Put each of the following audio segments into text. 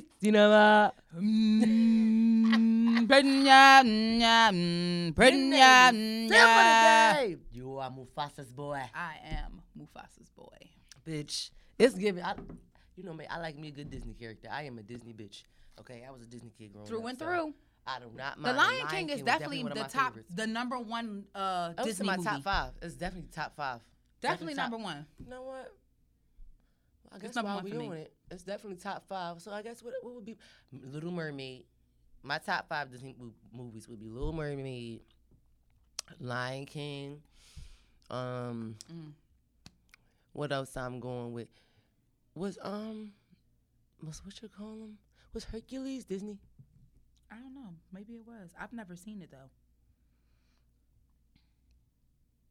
Hercules. You know what? Mm, Brenya, nya, mm, Brenya, nya. You are Mufasa's boy, I am Mufasa's boy. bitch. It's giving. I, you know me. I like me a good Disney character. I am a Disney bitch. Okay, I was a Disney kid growing Through up. and so through. I do not mind. The mind. Lion King is was definitely one of the my top, favorites. the number one uh, That was Disney my movie. top five. It's definitely top five. Definitely top- number one. You know what? I guess while we me. doing it, it's definitely top five. So I guess what what would be Little Mermaid? My top five Disney movies would be Little Mermaid, Lion King. Um, Mm. what else I'm going with? Was um, was what you call him? Was Hercules Disney? I don't know. Maybe it was. I've never seen it though.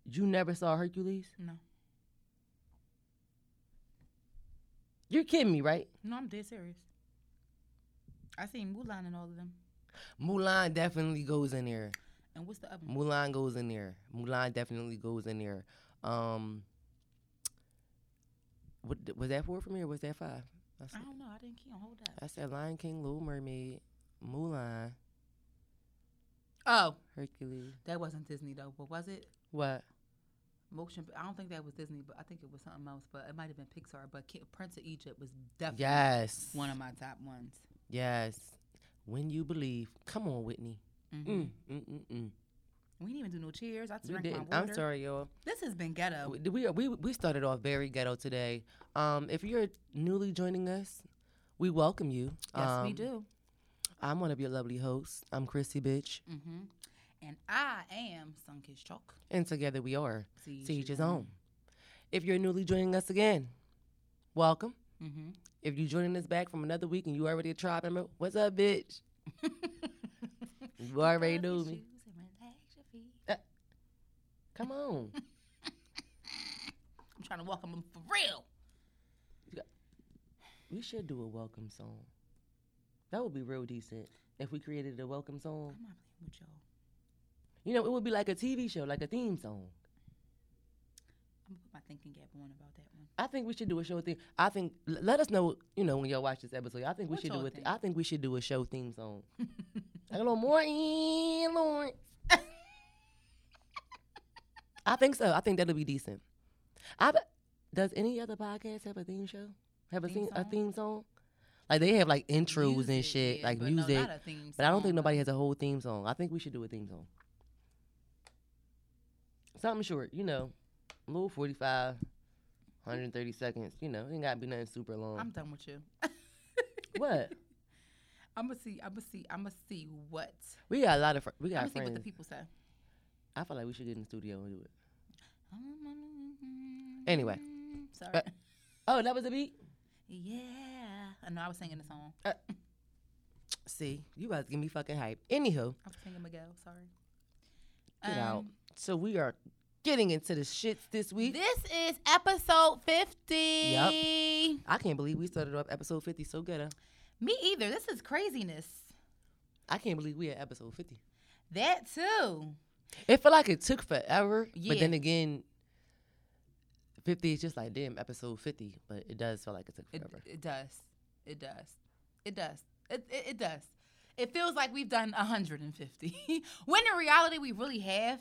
You never saw Hercules? No. You're kidding me, right? No, I'm dead serious. I seen Mulan and all of them. Mulan definitely goes in there. And what's the other one? Mulan goes in there. Mulan definitely goes in there. Um, what, was that four for me or was that five? I I don't know. I didn't keep on hold that. I said Lion King, Little Mermaid, Mulan, Oh, Hercules. that wasn't Disney though. But was it? What? Motion. I don't think that was Disney, but I think it was something else. But it might have been Pixar. But Prince of Egypt was definitely Yes. one of my top ones. Yes. When you believe. Come on, Whitney. Mhm. Mm, mm, mm, mm. We didn't even do no cheers. I drank didn't. my water. I'm sorry, y'all. This has been ghetto. We, we we we started off very ghetto today. Um, if you're newly joining us, we welcome you. Yes, we Um, do. I'm one of your lovely hosts. I'm Chrissy Bitch, Mm-hmm. And I am Sunkissed Choc. and together we are See, Siege is on. If you're newly joining us again, welcome. Mm-hmm. If you're joining us back from another week and you already a tribe member, what's up, bitch? You already knew me. Come on. I'm trying to welcome them for real. we should do a welcome song. That would be real decent if we created a welcome song. I'm not playing with y'all. You know, it would be like a TV show, like a theme song. I'm gonna put my thinking cap on about that one. I think we should do a show theme. I think l- let us know, you know, when y'all watch this episode. I think we should do it. I think we should do a show theme song. like a little more in Lawrence. I think so. I think that'll be decent. I be- does any other podcast have a theme show? Have a Theme theme, a song? theme song? Like they have like intros and shit, yeah, like but no, music. theme but I don't think nobody has a whole theme song. I think we should do a theme song. Something short, you know, a little 45, 130 seconds. You know, it ain't gotta be nothing super long. I'm done with you. what? I'm gonna see. I'm gonna see. I'm gonna see what. We got a lot of fr- we I'm got gonna see what the people say. I feel like we should get in the studio and do it. Anyway. sorry. Uh, Oh, that was a beat. yeah, I know. I was singing the song. See, you guys give me fucking hype. Anywho, I was singing Miguel. Sorry. Get out. Um, So we are getting into the shits this week. This is episode 50. Yep. I can't believe we started off episode 50 so good. Me either. This is craziness. I can't believe we at episode 50. That too. It felt like it took forever, Yeah. but then again, 50 is just like damn episode 50, but it does feel like it took It, forever. it does. It does. It does. It, it, it does. It feels like we've done 150. when in reality, we really have.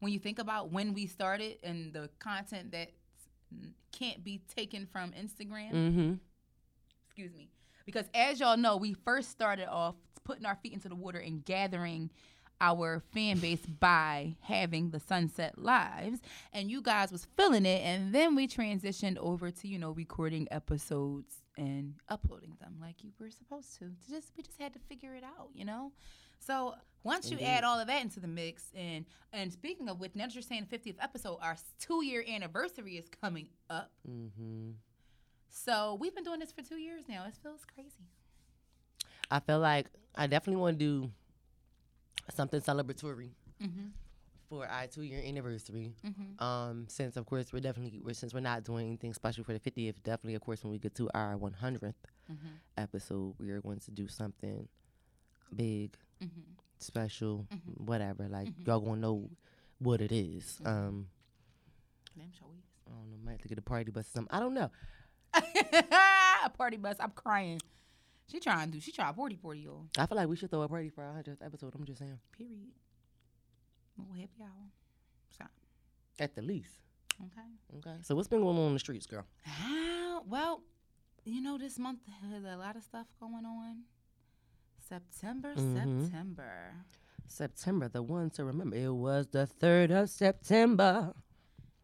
When you think about when we started and the content that can't be taken from Instagram, mm-hmm. excuse me. Because as y'all know, we first started off putting our feet into the water and gathering our fan base by having the Sunset Lives, and you guys was feeling it, and then we transitioned over to you know recording episodes and uploading them like you were supposed to. To Just we just had to figure it out, you know. So once you add all of that into the mix, and and speaking of which, now that you're saying 50th episode, our two year anniversary is coming up. Mm-hmm. So we've been doing this for two years now. It feels crazy. I feel like I definitely want to do something celebratory Mm-hmm. For our two year anniversary. Mm-hmm. Um, since of course we're definitely we're, since we're not doing anything special for the 50th, definitely of course when we get to our 100th Mm-hmm. episode, we are going to do something big, Mm-hmm. special, Mhm. whatever. Like Mhm. y'all gonna know what it is. Mhm. Um, Damn sure is. I don't know, might have to get a party bus or something. I don't know. a party bus. I'm crying. She trying to do. She trying forty forty y'all. I feel like we should throw a party for our hundredth episode. I'm just saying, Period. Happy hour. So, at the least. okay. Okay. So what's been going on in the streets, girl? How well, you know, this month has a lot of stuff going on. September, Mhm. September. September, the one to remember. It was the third of September.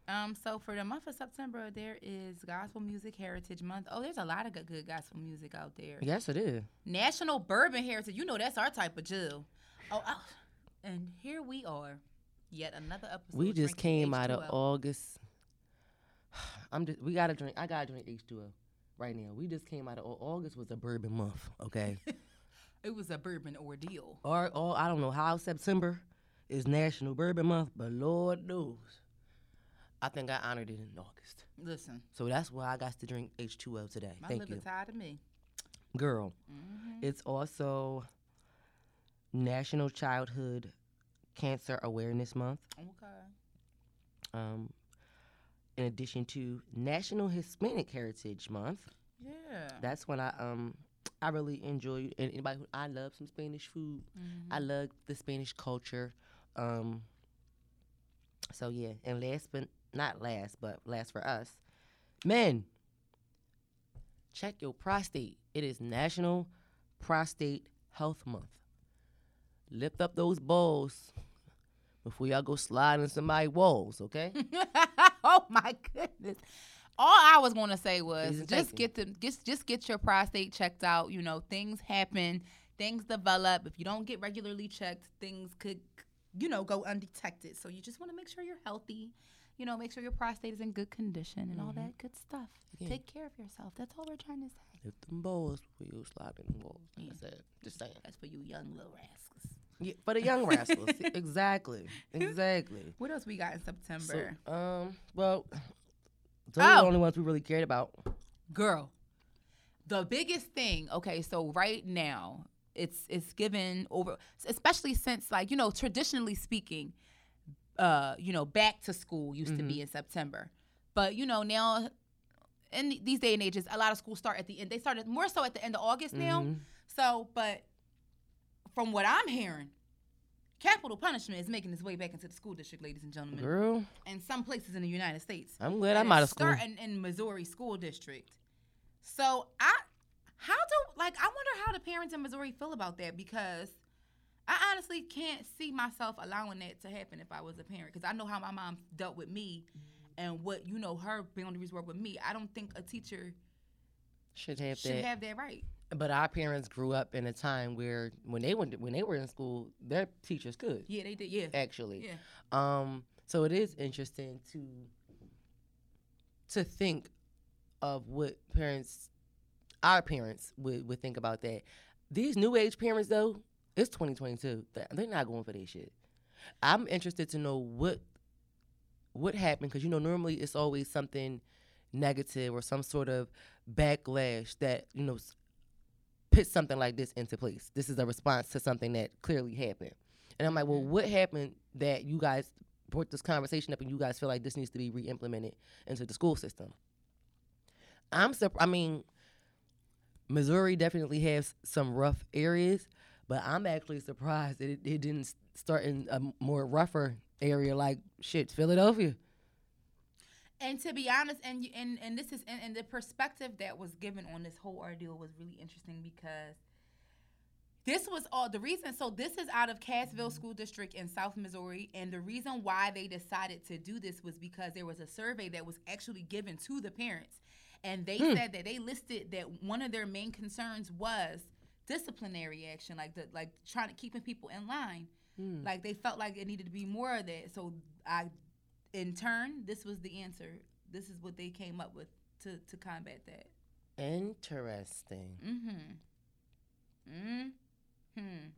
Um, so for the month of September, there is Gospel Music Heritage Month. Oh, there's a lot of good, good gospel music out there. Yes, it is. National Bourbon Heritage. You know that's our type of Jill. Oh, oh, and here we are, yet another episode. We just came out of August. I'm just. We gotta drink. I gotta drink H2O right now. We just came out of August was a bourbon month. Okay. It was a bourbon ordeal. or or I don't know how September is National Bourbon Month, but Lord knows, I think I honored it in August. Listen, So that's why I got to drink H2O today. my Thank liver you, tired of me. girl. hmm It's also National Childhood Cancer Awareness Month. Okay. Um, in addition to National Hispanic Heritage Month. Yeah. That's when I um I really enjoy and anybody who I love some Spanish food. Mhm. I love the Spanish culture. Um so yeah, and last but not last, but last for us, men. Check your prostate. It is National Prostate Health Month. Lift up those balls before y'all go slide in somebody's walls, okay? oh my goodness. All I was going to say was just get the just just get your prostate checked out. You know, things happen, things develop. If you don't get regularly checked, things could you know go undetected. So you just want to make sure you're healthy. You know, make sure your prostate is in good condition and all Mhm. that good stuff. Yeah. Take care of yourself. That's all we're trying to say. Lift them balls before you slide in the walls. Yeah. That's it. Just saying. That's for you young little rascals. Yeah, for the young rascals. exactly. Exactly. What else we got in September? So, um, well, those are Oh. the only ones we really cared about. girl the biggest thing okay so right now it's it's given over especially since like you know traditionally speaking uh you know back to school used to be in september but you know now in these day and ages a lot of schools start at the end they started more so at the end of august now Mhm. so but from what i'm hearing capital punishment is making its way back into the school district ladies and gentlemen Girl, in some places in the united states I'm glad I'm out of school. Starting in Missouri school district. So I, how do like I wonder how the parents in Missouri feel about that because I honestly can't see myself allowing that to happen if I was a parent because I know how my mom dealt with me and what you know her boundaries were with me. I don't think a teacher Should have should that. have that right. But our parents grew up in a time where when they went when they were in school, their teachers could Yeah, they did. Yeah, actually. yeah. Um, so it is interesting to to think of what parents, our parents, would, would think about that. These new age parents, though, it's 2022. They- They're not going for that shit. I'm interested to know what what happened because you know normally it's always something negative or some sort of backlash that you know puts something like this into place. This is a response to something that clearly happened. And I'm like, well, Mhm. what happened that you guys brought this conversation up and you guys feel like this needs to be re-implemented into the school system? I'm surprised. I mean, Missouri definitely has some rough areas, but I'm actually surprised that it, it didn't start in a more rougher area like shit, Philadelphia. And to be honest, and you- and and this is and, and the perspective that was given on this whole ordeal was really interesting because this was all the reason. So this is out of Cassville School District in South Missouri, and the reason why they decided to do this was because there was a survey that was actually given to the parents, and they Hmm. said that they listed that one of their main concerns was disciplinary action, like the like trying to keeping people in line. Hmm. Like they felt like it needed to be more of that. So I, in turn, this was the answer. This is what they came up with to to combat that. Interesting. Mm-hmm. Mm-hmm.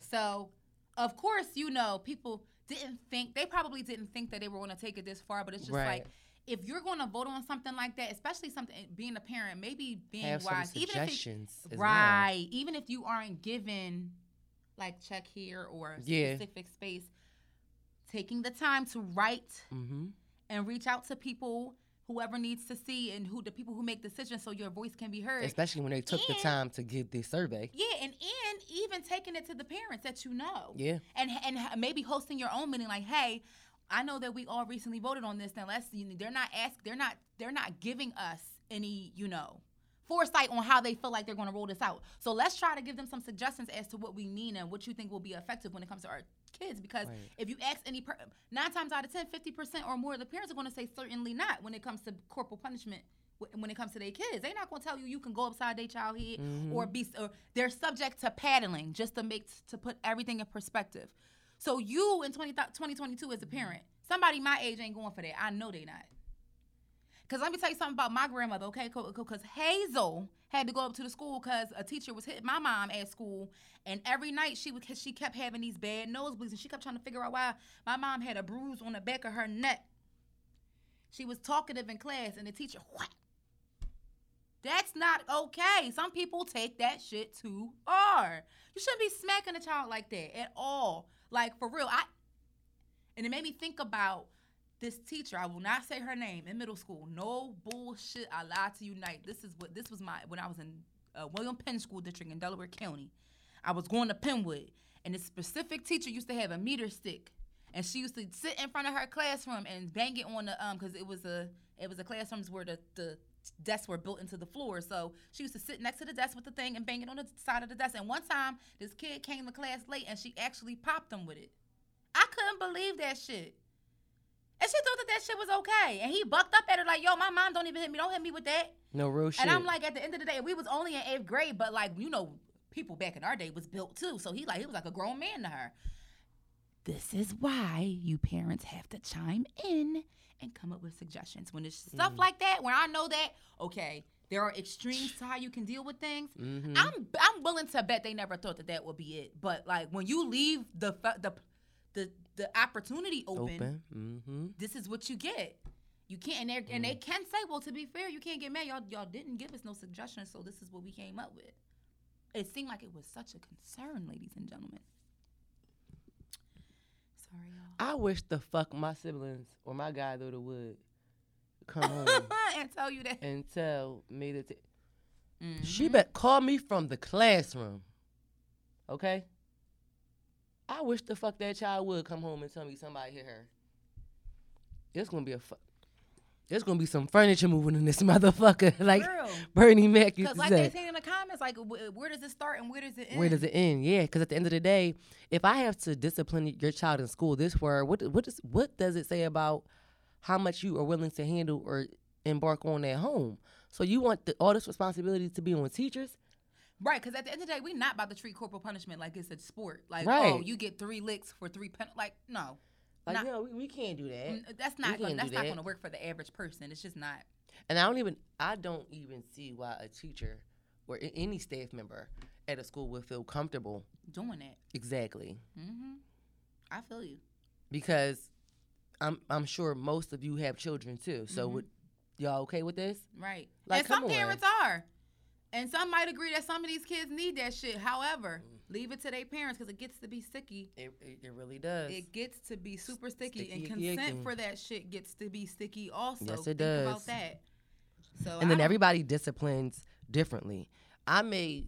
So, of course, you know, people didn't think they probably didn't think that they were going to take it this far, but it's just Right. like if you're going to vote on something like that, especially something being a parent, maybe being Have wise, even if it, as well. right, even if you aren't given like check here or Yeah. specific space, taking the time to write Mm-hmm. and reach out to people whoever needs to see and who the people who make decisions so your voice can be heard. Especially when they took the time to give this survey. yeah, and and even taking it to the parents that you know. Yeah. And and maybe hosting your own meeting like, "Hey, I know that we all recently voted on this. Now let's you know, they're not ask they're not they're not giving us any, you know, foresight on how they feel like they're going to roll this out. So let's try to give them some suggestions as to what we mean and what you think will be effective when it comes to our kids because Right. if you ask any per- 9 times out of 10, 50% or more of the parents are going to say certainly not when it comes to corporal punishment when it comes to their kids. They're not going to tell you you can go upside their child head mm-hmm. or be or they're subject to paddling just to make to put everything in perspective. So you in 20, 2022 as a parent, somebody my age ain't going for that. I know they not. Cause let me tell you something about my grandmother, okay? Because Hazel had to go up to the school because a teacher was hitting my mom at school, and every night she would she kept having these bad nosebleeds, and she kept trying to figure out why my mom had a bruise on the back of her neck. She was talkative in class, and the teacher what? That's not okay. Some people take that shit too far. You shouldn't be smacking a child like that at all. Like for real, I. And it made me think about this teacher. I will not say her name in middle school. No bullshit. I lied to you, night. This is what this was my when I was in uh, William Penn School District in Delaware County. I was going to Penn Wood, and this specific teacher used to have a meter stick, and she used to sit in front of her classroom and bang it on the um because it was a it was a classrooms where the the desks were built into the floor. So she used to sit next to the desk with the thing and bang it on the side of the desk. And one time, this kid came to class late, and she actually popped him with it. I couldn't believe that shit. And she thought that that shit was okay. And he bucked up at her like, yo, my mom don't even hit me. Don't hit me with that. No real shit. And I'm like, at the end of the day, we was only in eighth grade, but like, you know, people back in our day was built too. So he like, he was like a grown man to her. This is why you parents have to chime in and come up with suggestions. When it's stuff like that, when I know that, okay, there are extremes to how you can deal with things. Mhm. I'm I'm willing to bet they never thought that that would be it. But like when you leave the the the the opportunity open, open. Mm-hmm. this is what you get. You can't, and, they're- and they can say, "Well, to be fair, you can't get mad. Y'all, y'all didn't give us no suggestions, so this is what we came up with." It seemed like it was such a concern, ladies and gentlemen. Sorry, y'all. I wish the fuck my siblings or my goddaughter would come home and tell you that. and tell me that they- Mhm. she bet call me from the classroom. Okay? I wish the fuck that child would come home and tell me somebody hit her. It's gonna be a fu- There's gonna be some furniture moving in this motherfucker, like. Bernie Mac used Because to like say. they say in the comments, like where does it start and where does it end? Where does it end? Yeah, because at the end of the day, if I have to discipline your child in school this word, what what does what does it say about how much you are willing to handle or embark on at home? So you want the, all this responsibility to be on teachers? Right, because at the end of the day, we're not about to treat corporal punishment like it's a sport. Like, oh, you get three licks for three pen. Like, no, Like, Not- no, we, we can't do that. N- that's not can't gonna, do that's not that. going to work for the average person. It's just not. And I don't even I don't even see why a teacher or a- any staff member at a school would feel comfortable. doing that. Exactly. hmm I feel you. Because I'm I'm sure most of you have children too. So Mhm. would y'all okay with this? Right. Like, and some come on. parents are. And some might agree that some of these kids need that shit. However, Mm. leave it to their parents because it gets to be sticky. It, it, it really does. It gets to be super sticky, sticky and consent for that shit gets to be sticky also. Yes, it Think about that. So and I then everybody disciplines differently. I may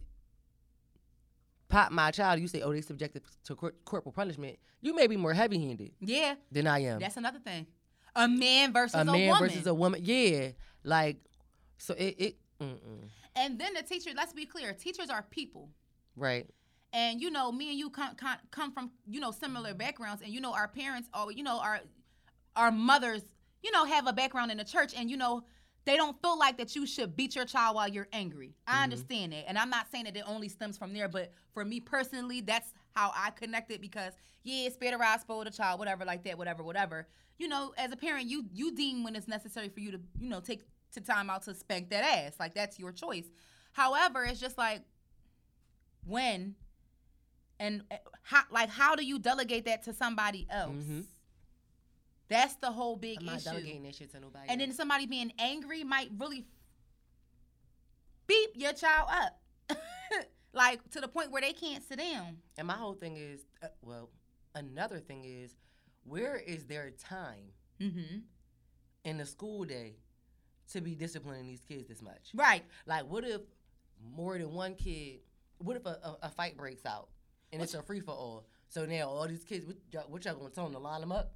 pop my child. You say, oh, they subjected to cor- corporal punishment. You may be more heavy-handed yeah, than I am. that's another thing. A man versus a a, man woman. versus a woman. Yeah, like so it. it mm-mm. and then the teacher. Let's be clear. Teachers are people. Right. and you know me and you come, come come from you know similar backgrounds and you know our parents or you know our our mothers you know have a background in the church and you know they don't feel like that you should beat your child while you're angry i mm-hmm. understand that and i'm not saying that it only stems from there but for me personally that's how i connect it because yeah spare the rod spoil the child whatever like that whatever whatever you know as a parent you you deem when it's necessary for you to you know take to time out to spank that ass. Like that's your choice. However it's just like when and uh, how like how do you delegate that to somebody else? Mhm. that's the whole big I'm not issue. delegating that shit to nobody. and then somebody being angry might really beep your child up. Like to the point where they can't sit down. And my whole thing is, uh, well, another thing is, where is their time? Mm-hmm. In the school day to be disciplining these kids this much. Right. Like, what if more than one kid? What if a, a, a fight breaks out and it's a free for all? So now all these kids, what y'all, what y'all gonna tell them to line them up?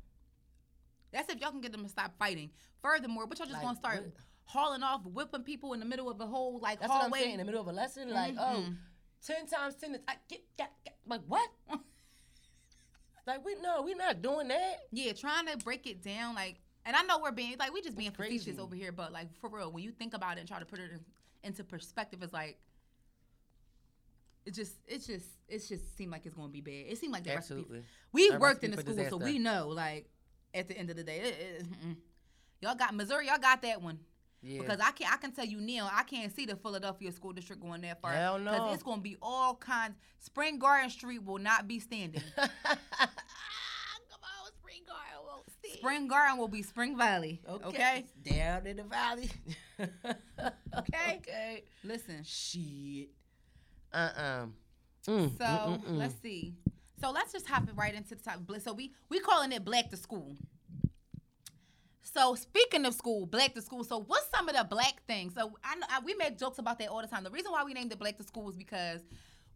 That's if y'all can get them to stop fighting. Furthermore, but y'all just Like, gonna start what- hauling off, whipping people in the middle of a whole like That's what I'm hallway. saying. In the middle of a lesson, like, oh, Mhm. 10 times 10 is, I get, get, get. Like, what? like, we, no, we're not doing that. Yeah, trying to break it down, like, and I know we're being like we just being facetious over here, but like for real, when you think about it and try to put it in, into perspective, it's like it just, it's just, it's just seemed like it's gonna be bad. It seemed like the recipe. Absolutely. We've A worked in recipe the school, so we know. Like at the end of the day, it, it, y'all got Missouri, y'all got that one. Yeah. Because I can I can tell you now, I can't see the Philadelphia school district going that far. Hell no. Because it's gonna be all kinds. Spring Garden Street will not be standing. Come on, Spring Garden won't stand. Spring Garden will be Spring Valley. Okay. Okay. Down in the valley. Okay. Okay. Listen. Shit. Uh-uh. Mm, So mm, mm, mm. let's see. So let's just hop it right into the topic. Bla- So we we calling it Black to School. So speaking of school, Black to School. So what's some of the black things? So I, know, I we make jokes about that all the time. The reason why we named it Black to School is because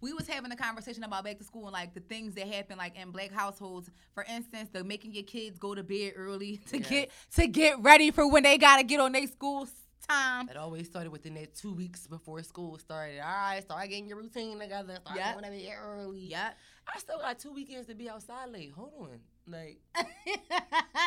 we was having a conversation about back to school and like the things that happen like in black households. For instance, the making your kids go to bed early to Yes. get to get ready for when they gotta get on their school time. It always started within that two weeks before school started. All right, start getting your routine together. Start Yep. going to bed early. yeah I still got two weekends to be outside late. Hold on. Like,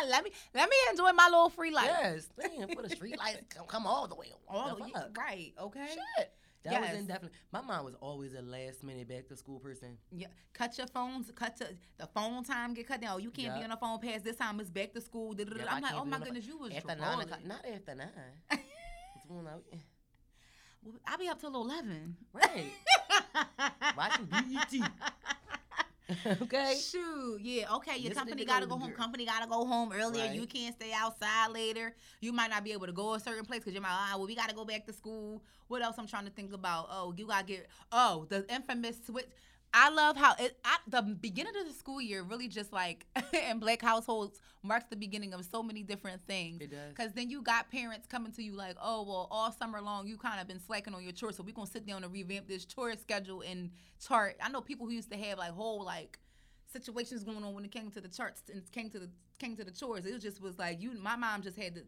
let me let me enjoy my little free life. yes, damn, for the street lights come, come all the way. All the, fuck? right, okay. Shit. That Yes. was indefinitely. My mom was always a last minute back to school person. Yeah, cut your phones, cut to the phone time, get cut down. Oh, you can't be on the phone past this time. It's back to school. Yep, I'm like, oh my goodness, you was After nine o'clock, not after nine. I'll be up till eleven. right. Watching BET. okay. Shoot, yeah, okay. Your company gotta go home. girl. Company gotta go home earlier. You can't stay outside later. You might not be able to go a certain place because you're like, ah, well, we gotta go back to school. What else? I'm trying to think about. Oh, you gotta get. Oh, the infamous switch. I love how it at the beginning of the school year really just like in black households marks the beginning of so many different things. It does. Cause then you got parents coming to you like, oh well, all summer long you kind of been slacking on your chores, so we gonna sit down and revamp this chore schedule and chart. I know people who used to have like whole like situations going on when it came to the charts and came to the came to the chores. It just was like you. My mom just had to,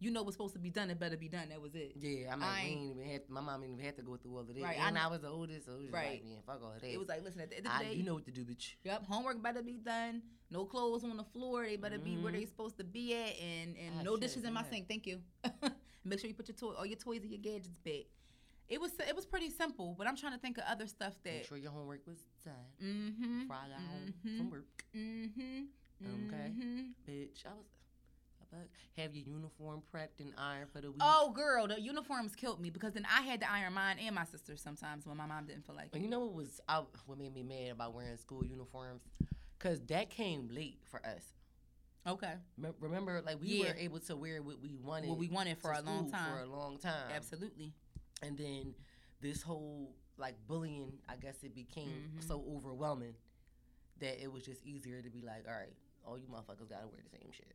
you know, what's supposed to be done. It better be done. That was it. Yeah, I mean, I we ain't- even had, my mom didn't even have to go through all of this. Right, And kn- I, was the oldest, so it was Right. like, man, fuck all of that. It was like, listen, at the end of the I, day, you know what to do, bitch. Yep, homework better be done. No clothes on the floor. They better be where they supposed to be at, and and Ah, no dishes in my sink. Thank you. Make sure you put your toy, all your toys and your gadgets back. It was it was pretty simple, but I'm trying to think of other stuff that. Make sure your homework was done Mm-hmm. before I got home from work. Mm-hmm. Okay. Mm-hmm. Bitch, I was about have your uniform prepped and ironed for the week. Oh, girl, the uniforms killed me because then I had to iron mine and my sister's sometimes when my mom didn't feel like And it. you know what was I, what made me mad about wearing school uniforms? Cause that came late for us. Okay. Rem- Remember, like we Yeah. were able to wear what we wanted. What we wanted for a long time. For a long time. Absolutely. And then this whole like bullying, I guess it became Mhm. so overwhelming that it was just easier to be like, all right, all you motherfuckers gotta wear the same shit.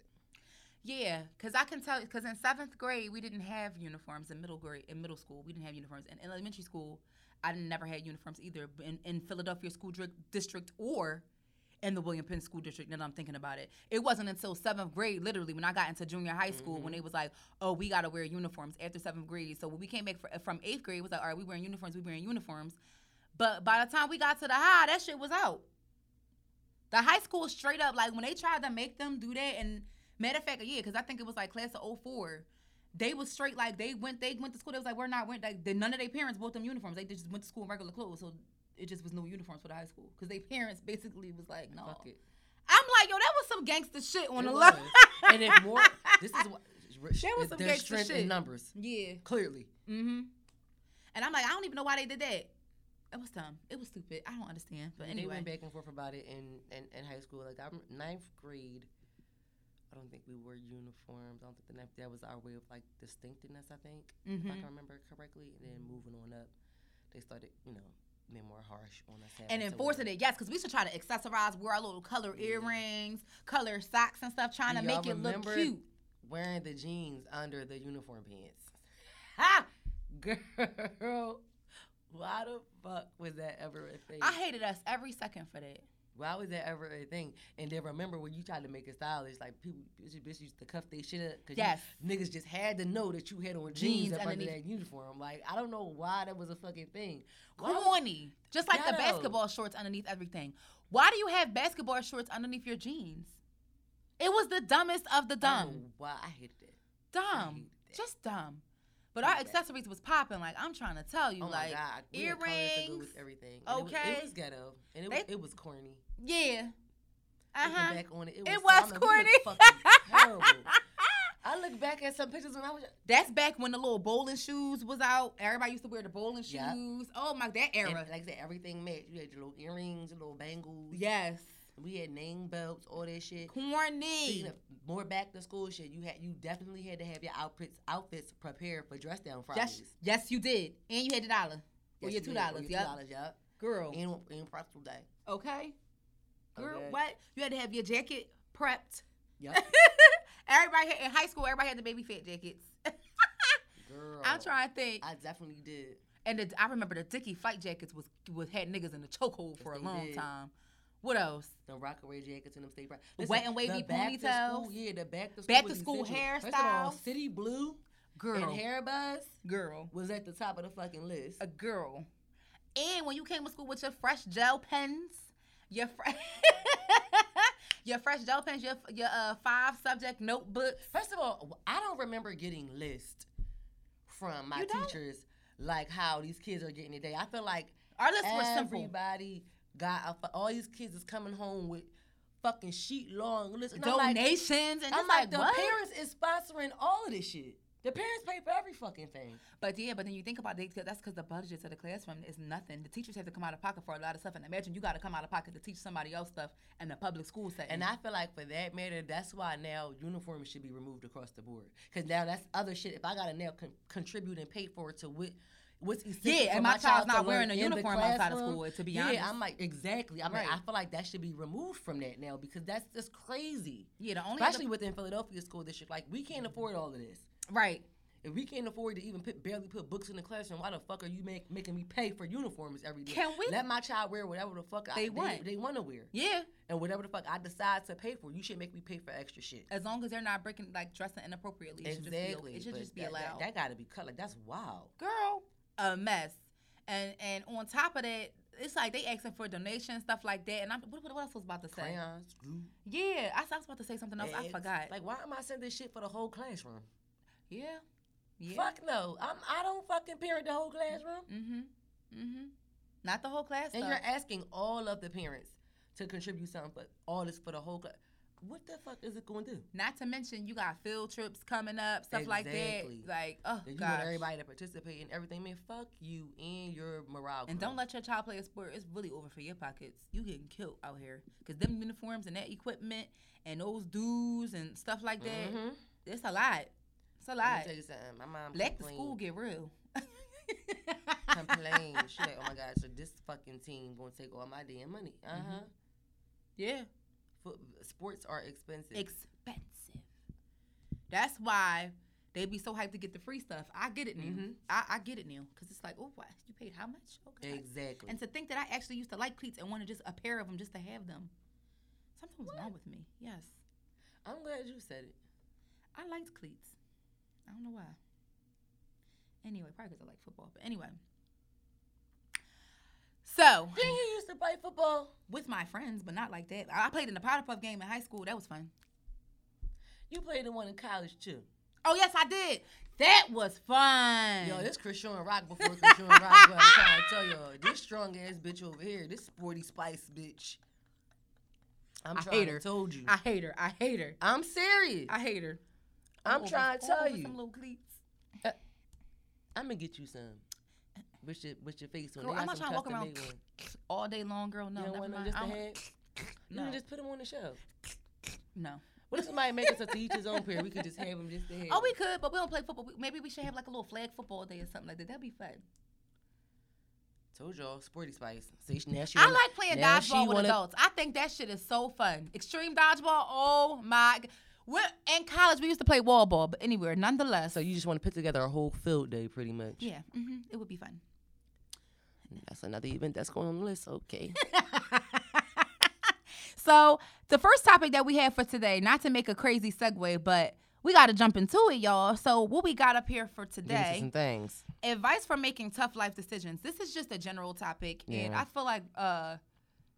Yeah, because I can tell. Because in seventh grade, we didn't have uniforms. In middle grade, in middle school, we didn't have uniforms. In elementary school, I never had uniforms either. In, in Philadelphia school district or in the William Penn school district. Now that I'm thinking about it, it wasn't until seventh grade, literally, when I got into junior high school, when Mhm. they was like, "Oh, we gotta wear uniforms after seventh grade." So when we came back fr- from eighth grade, it was like, "All right, we wearing uniforms. We wearing uniforms." But by the time we got to the high, that shit was out. The high school straight up like when they tried to make them do that and matter of fact, yeah, because I think it was like class of 04. They was straight like they went they went to school. They was like we're not went like they, none of their parents bought them uniforms. They just went to school in regular clothes, so it just was no uniforms for the high school because their parents basically was like no. I'm like yo, that was some gangster shit on It the level. and if more, this is what That was some gangster strength shit. in numbers. yeah. Clearly, Mm-hmm. And I'm like I don't even know why they did that. It was dumb. It was stupid. I don't understand. But and they went back and forth about it in, in, in high school. Like I'm ninth grade. I don't think we wore uniforms. I don't think the that was our way of like distinctiveness. I think if I Mhm. can remember correctly. And then moving on up, they started you know being more harsh on us. and enforcing it. Yes, because we should try to accessorize, wear our little color Yeah. earrings, color socks and stuff, trying Do to make it look cute. Wearing the jeans under the uniform pants. Ha, girl, why the fuck was that ever a thing? I hated us every second for that. Why was that ever a thing? And then remember when you tried to make it stylish, like people, bitches, bitches used to cuff their shit up because Yes. niggas just had to know that you had on jeans, Jeans up under underneath. that uniform. Like I don't know why that was a fucking thing. Why- Corny. Just like the basketball shorts underneath everything. Why do you have basketball shorts underneath your jeans? It was the dumbest of the dumb. know Why I hated it. Dumb. hated. Just dumb. But our accessories was popping. Like I'm trying to tell you, oh like god, we had colors to go earrings. with everything. And it was- okay. it was, ghetto and it was, They- it was corny. yeah. Uh huh. back on it, it was, It was I'm like, look corny. terrible. I look back at some pictures when I was. That's back when the little bowling shoes was out. Everybody used to wear the bowling shoes. Yep. Oh my, that era. and like I said, everything matched. You had your little earrings, your little bangles. yes. We had name belts, all that shit. Corny. More back to school shit, you had you definitely had to have your outfits outfits prepared for dress down Fridays. Yes, yes, you did, and you had the dollar or Yes, your two. Or dollars. Yep, $2, yep. girl. And and pretzel day. Okay, girl. Okay. What? You had to have your jacket prepped. Yep. everybody had, in high school, everybody had the baby fit jackets. Girl. I'm trying to think. I definitely did. And the, I remember the Dickie fight jackets was was had niggas in the chokehold for a long did. time. What else? The Rocawear jackets and them state pride. Wet and wavy the back to ponytails. Yeah, the back to school. Back to school essential. First of all, hairstyles. City Blue Girl, and Hair Buzz girl, was at the top of the fucking list. a girl. And when you came to school with your fresh gel pens, your fre- your fresh gel pens, your your uh, five subject notebooks. First of all, I don't remember getting list from my teachers like how these kids are getting today. I feel like Our list was simple. everybody got fu- all these kids is coming home with fucking sheet long lists. And I'm like, Donations and I'm like, like, the what? parents is sponsoring all of this shit. The parents pay for every fucking thing. But yeah, but then you think about it, that's because the budget to the classroom is nothing. The teachers have to come out of pocket for a lot of stuff, and imagine you got to come out of pocket to teach somebody else stuff in the public school setting. And I feel like for that matter, that's why now uniforms should be removed across the board. Because now that's other shit. If I gotta now con- contribute and pay for it to what what's essential Yeah, and my child child's not wearing a uniform outside of school, to be yeah, honest. I'm like exactly. I'm Right. like I feel like that should be removed from that now because that's just crazy. yeah, the only Especially other, within Philadelphia school district, like we can't afford all of this. right. If we can't afford to even put, barely put books in the classroom, why the fuck are you make, making me pay for uniforms every day? Can we- let my child wear whatever the fuck I- They they want. They, want to wear, Yeah, and whatever the fuck I decide to pay for, you should make me pay for extra shit. as long as they're not breaking like dressing inappropriately. It should just Exactly. be, it should just be that, allowed. That, that got to be cut. Like that's wild. Girl, a mess. And and on top of that, it's like they asking for donations, stuff like that. And I'm what, what else was about to say? Crayons, glue. Yeah, I, I was about to say something else. I forgot. Like, why am I sending this shit for the whole classroom? yeah, yeah. Fuck no. I'm. I don't fucking parent the whole classroom. Mm-hmm. Mm-hmm. Not the whole class. And though. you're asking all of the parents to contribute something, but all this for the whole class. What the fuck is it going to do? Not to mention you got field trips coming up, stuff like that. Like, oh That you gosh. want everybody to participate in everything. Man, fuck you and your morale. And don't let your child play a sport. It's really over for your pockets. You getting killed out here because them uniforms and that equipment and those dues and stuff like that. Mhm. It's a lot. It's a lot. tell you something. My mom Let the school get real. complain. She like, oh my god, so this fucking team gonna take all my damn money. Uh huh. yeah, Foot Sports are expensive. expensive. That's why they be so hyped to get the free stuff. I get it now. Mhm. I, I get it now because it's like, oh, what? You paid how much? Okay. exactly. And to think that I actually used to like cleats and wanted just a pair of them just to have them. Something was wrong with me. Yes. I'm glad you said it. I liked cleats. I don't know why. Anyway, probably because I like football. But anyway. So, Didn't you used to play football? with my friends, but not like that. I played in the Powder Puff game in high school. That was fun. You played the one in college too. Oh, yes, I did. That was fun. Yo, this Christian Rock before Christian Rock. But I'm trying to tell y'all, this strong ass bitch over here, this sporty spice bitch. I'm I trying hate to her. told you. I hate her. I hate her. I'm serious. I hate her. I'm Over- trying to over tell Some you. little cleats. Uh, I'm gonna get you some. With your with your face on. Girl, I'm not trying to walk around all day long, girl. No, you don't never want mind. just I to don't- have. You no. can just put them on the shelf. no. What if somebody make us a to each his own pair? We could just have them just to have. Oh, we could, but we don't play football. Maybe we should have like a little flag football day or something like that. That'd be fun. Told y'all, sporty spice. See, now she I wanna- like playing dodgeball with wanna- adults. I think that shit is so fun. Extreme dodgeball. Oh my! We're, in college, we used to play wall ball, but anywhere, nonetheless. So you just want to put together a whole field day, pretty much. yeah, hmm it would be fun. That's another event that's going on the list. Okay. So the first topic that we have for today, not to make a crazy segue, but we got to jump into it, y'all. So what we got up here for today, some things. advice for making tough life decisions. This is just a general topic, and I feel like uh,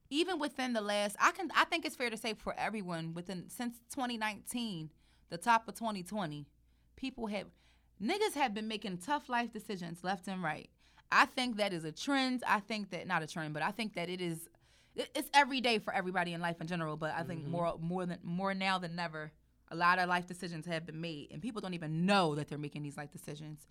even within the last, I can, I think it's fair to say for everyone within since 2019, the top of 2020, people have niggas have been making tough life decisions left and right. I think that is a trend. I think that not a trend, but I think that it's every day for everybody in life in general, but I think more more than more now than ever, a lot of life decisions have been made, and people don't even know that they're making these life decisions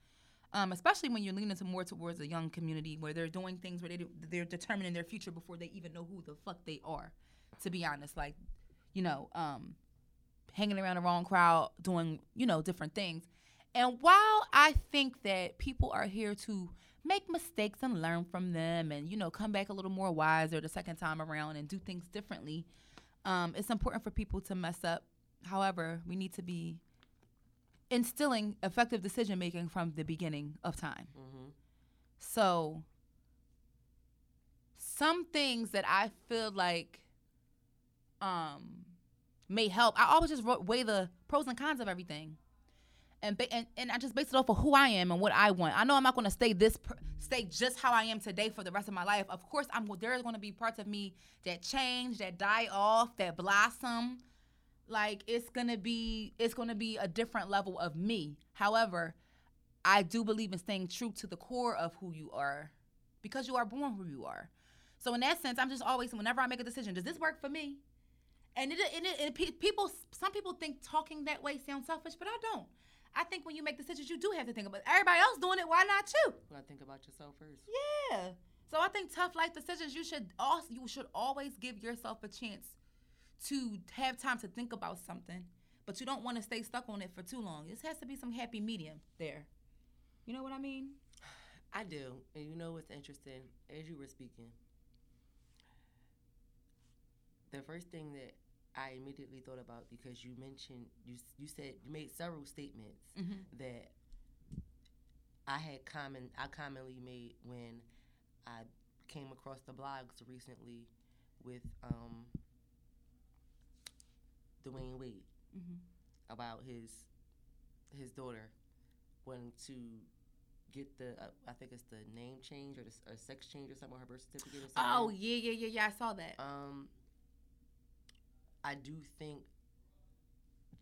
um, especially when you're leaning to more towards a young community where they're doing things where they do, they're determining their future before they even know who the fuck they are. To be honest, like you know, um, hanging around the wrong crowd, doing you know different things. And while I think that people are here to make mistakes and learn from them, and you know come back a little more wiser the second time around and do things differently, um, it's important for people to mess up. However, we need to be instilling effective decision making from the beginning of time. Mm-hmm. So, some things that I feel like um, may help, I always just weigh the pros and cons of everything. And, ba- and and I just base it off of who I am and what I want. I know I'm not going to stay this per- stay just how I am today for the rest of my life. Of course, I'm there's going to be parts of me that change, that die off, that blossom. Like it's gonna be it's gonna be a different level of me. However i do believe in staying true to the core of who you are because you are born who you are. So in that sense i'm just always whenever i make a decision does this work for me? And it, it, it, pe- people some people think talking that way sounds selfish but i don't i think when you make decisions you do have to think about everybody else doing it why not you I think about yourself first. yeah. So I think tough life decisions you should also you should always give yourself a chance to have time to think about something, but you don't want to stay stuck on it for too long. This has to be some happy medium there. You know what I mean? I do. And you know what's interesting? As you were speaking, the first thing that I immediately thought about because you mentioned you you said you made several statements Mm-hmm. that I had common I commonly made when I came across the blogs recently with um Dwyane Wade Mm-hmm. about his his daughter wanting to get the uh, I think it's the name change or the or sex change or something on her birth certificate or something. Oh yeah, yeah, yeah, yeah. I saw that. Um, I do think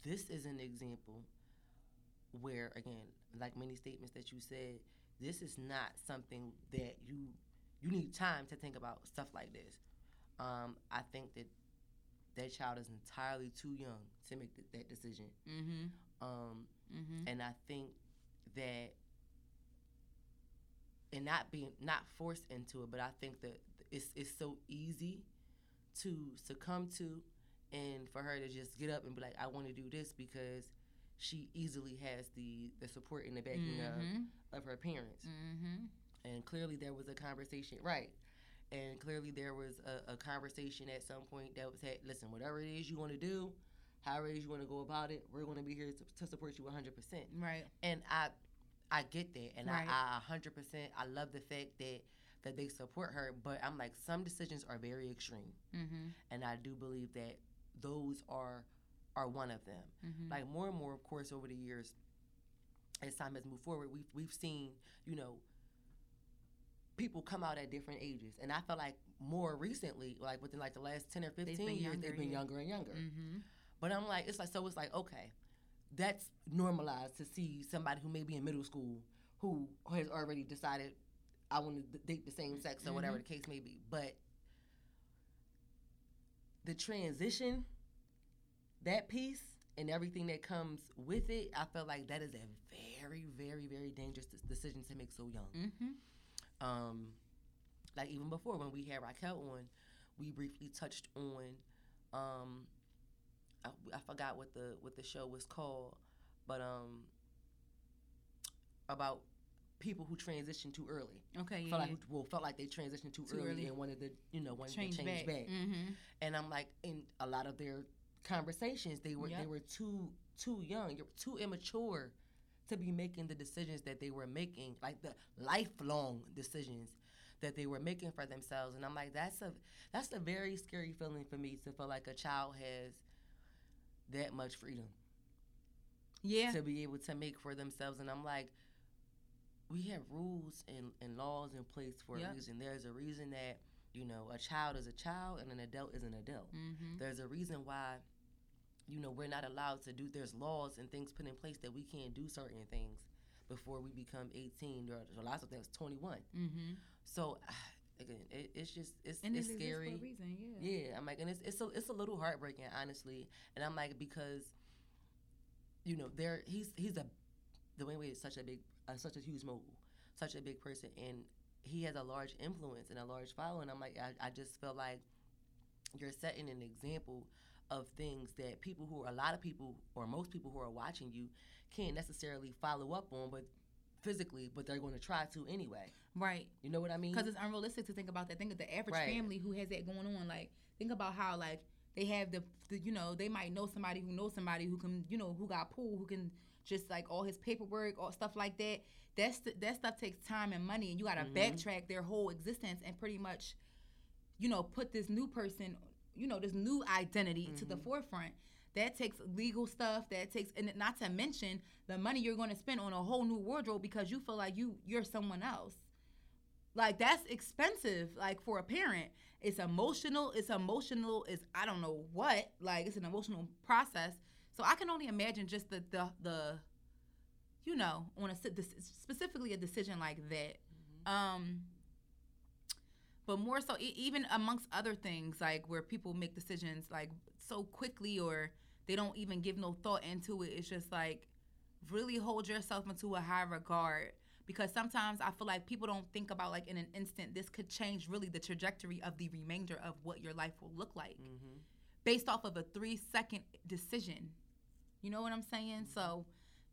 this is an example where, again, like many statements that you said, this is not something that you you need time to think about stuff like this. Um, I think that that child is entirely too young to make th- that decision. Mm-hmm. Um, Mm-hmm. and I think that and not being not forced into it, but I think that it's it's so easy to succumb to, and for her to just get up and be like, I want to do this because she easily has the the support and the backing Mm-hmm. of, of her parents, Mm-hmm. and clearly there was a conversation, right? And clearly there was a, a conversation at some point that was had. Listen, whatever it is you want to do, however it is you want to go about it, we're going to be here to, to support you 100 percent Right. and I I get that, and Right. I, I 100% I love the fact that that they support her, but I'm like some decisions are very extreme, Mm-hmm. and I do believe that those are are one of them. Mm-hmm. Like more and more, of course, over the years, as time has moved forward, we've we've seen you know people come out at different ages, and I felt like more recently, like within like the last 10 or 15 been years, they've been yeah. younger and younger. mm-hmm. But I'm like, it's like so. It's like okay, that's normalized to see somebody who may be in middle school who has already decided I want to date the same sex or whatever the case may be. But the transition, that piece, and everything that comes with it, I felt like that is a very, very, very dangerous decision to make so young. Mm-hmm. Um, like even before when we had Raquel on, we briefly touched on. Um, I, I forgot what the what the show was called, but um, about people who transitioned too early. Okay. Yeah. Felt like well, felt like they transitioned too, Too early, early. and wanted to you know wanted change, to change back. back. Mm-hmm. And I'm like, in a lot of their conversations. They were they were too too young, you're too immature to be making the decisions that they were making, like the lifelong decisions that they were making for themselves. And I'm like, that's a that's a very scary feeling for me to feel like a child has that much freedom Yeah. to be able to make for themselves. And I'm like, we have rules and, and laws in place for Yep. a reason. There's a reason that, you know, a child is a child and an adult is an adult. Mm-hmm. There's a reason why, you know, we're not allowed to do, there's laws and things put in place that we can't do certain things before we become 18 or, or lots of things 21. Mm-hmm. So, again, it, it's just, it's, And it's it scary. reason. Yeah. Yeah, I'm like, and it's it's a it's a little heartbreaking, honestly. And I'm like, because, you know, there he's he's a, Dwyane Wade is such a big, uh, such a huge mogul, such a big person, and he has a large influence and a large following. I'm like, I, I just feel like you're setting an example of things that people who are a lot of people or most people who are watching you can't necessarily follow up on, but physically, but they're going to try to anyway. Right. You know what I mean? Because it's unrealistic to think about that. Think of the average Right. family who has that going on. Like, think about how like they have the, the, you know, they might know somebody who knows somebody who can, you know, who got pool, who can just like all his paperwork, all stuff like that. That's that stuff takes time and money, and you got to Mhm. backtrack their whole existence and pretty much, you know, put this new person, you know, this new identity to the Mhm. forefront. That takes legal stuff. That takes, and not to mention the money you're going to spend on a whole new wardrobe because you feel like you you're someone else like that's expensive like for a parent it's emotional it's emotional it's i don't know what like it's an emotional process so i can only imagine just the the, the you know on a specifically a decision like that. Um but more so even amongst other things like where people make decisions like so quickly or they don't even give no thought into it it's just like really hold yourself into a high regard. Because sometimes I feel like people don't think about like in an instant this could change really the trajectory of the remainder of what your life will look like. Hmm based off of a 3 second decision. You know what I'm saying? So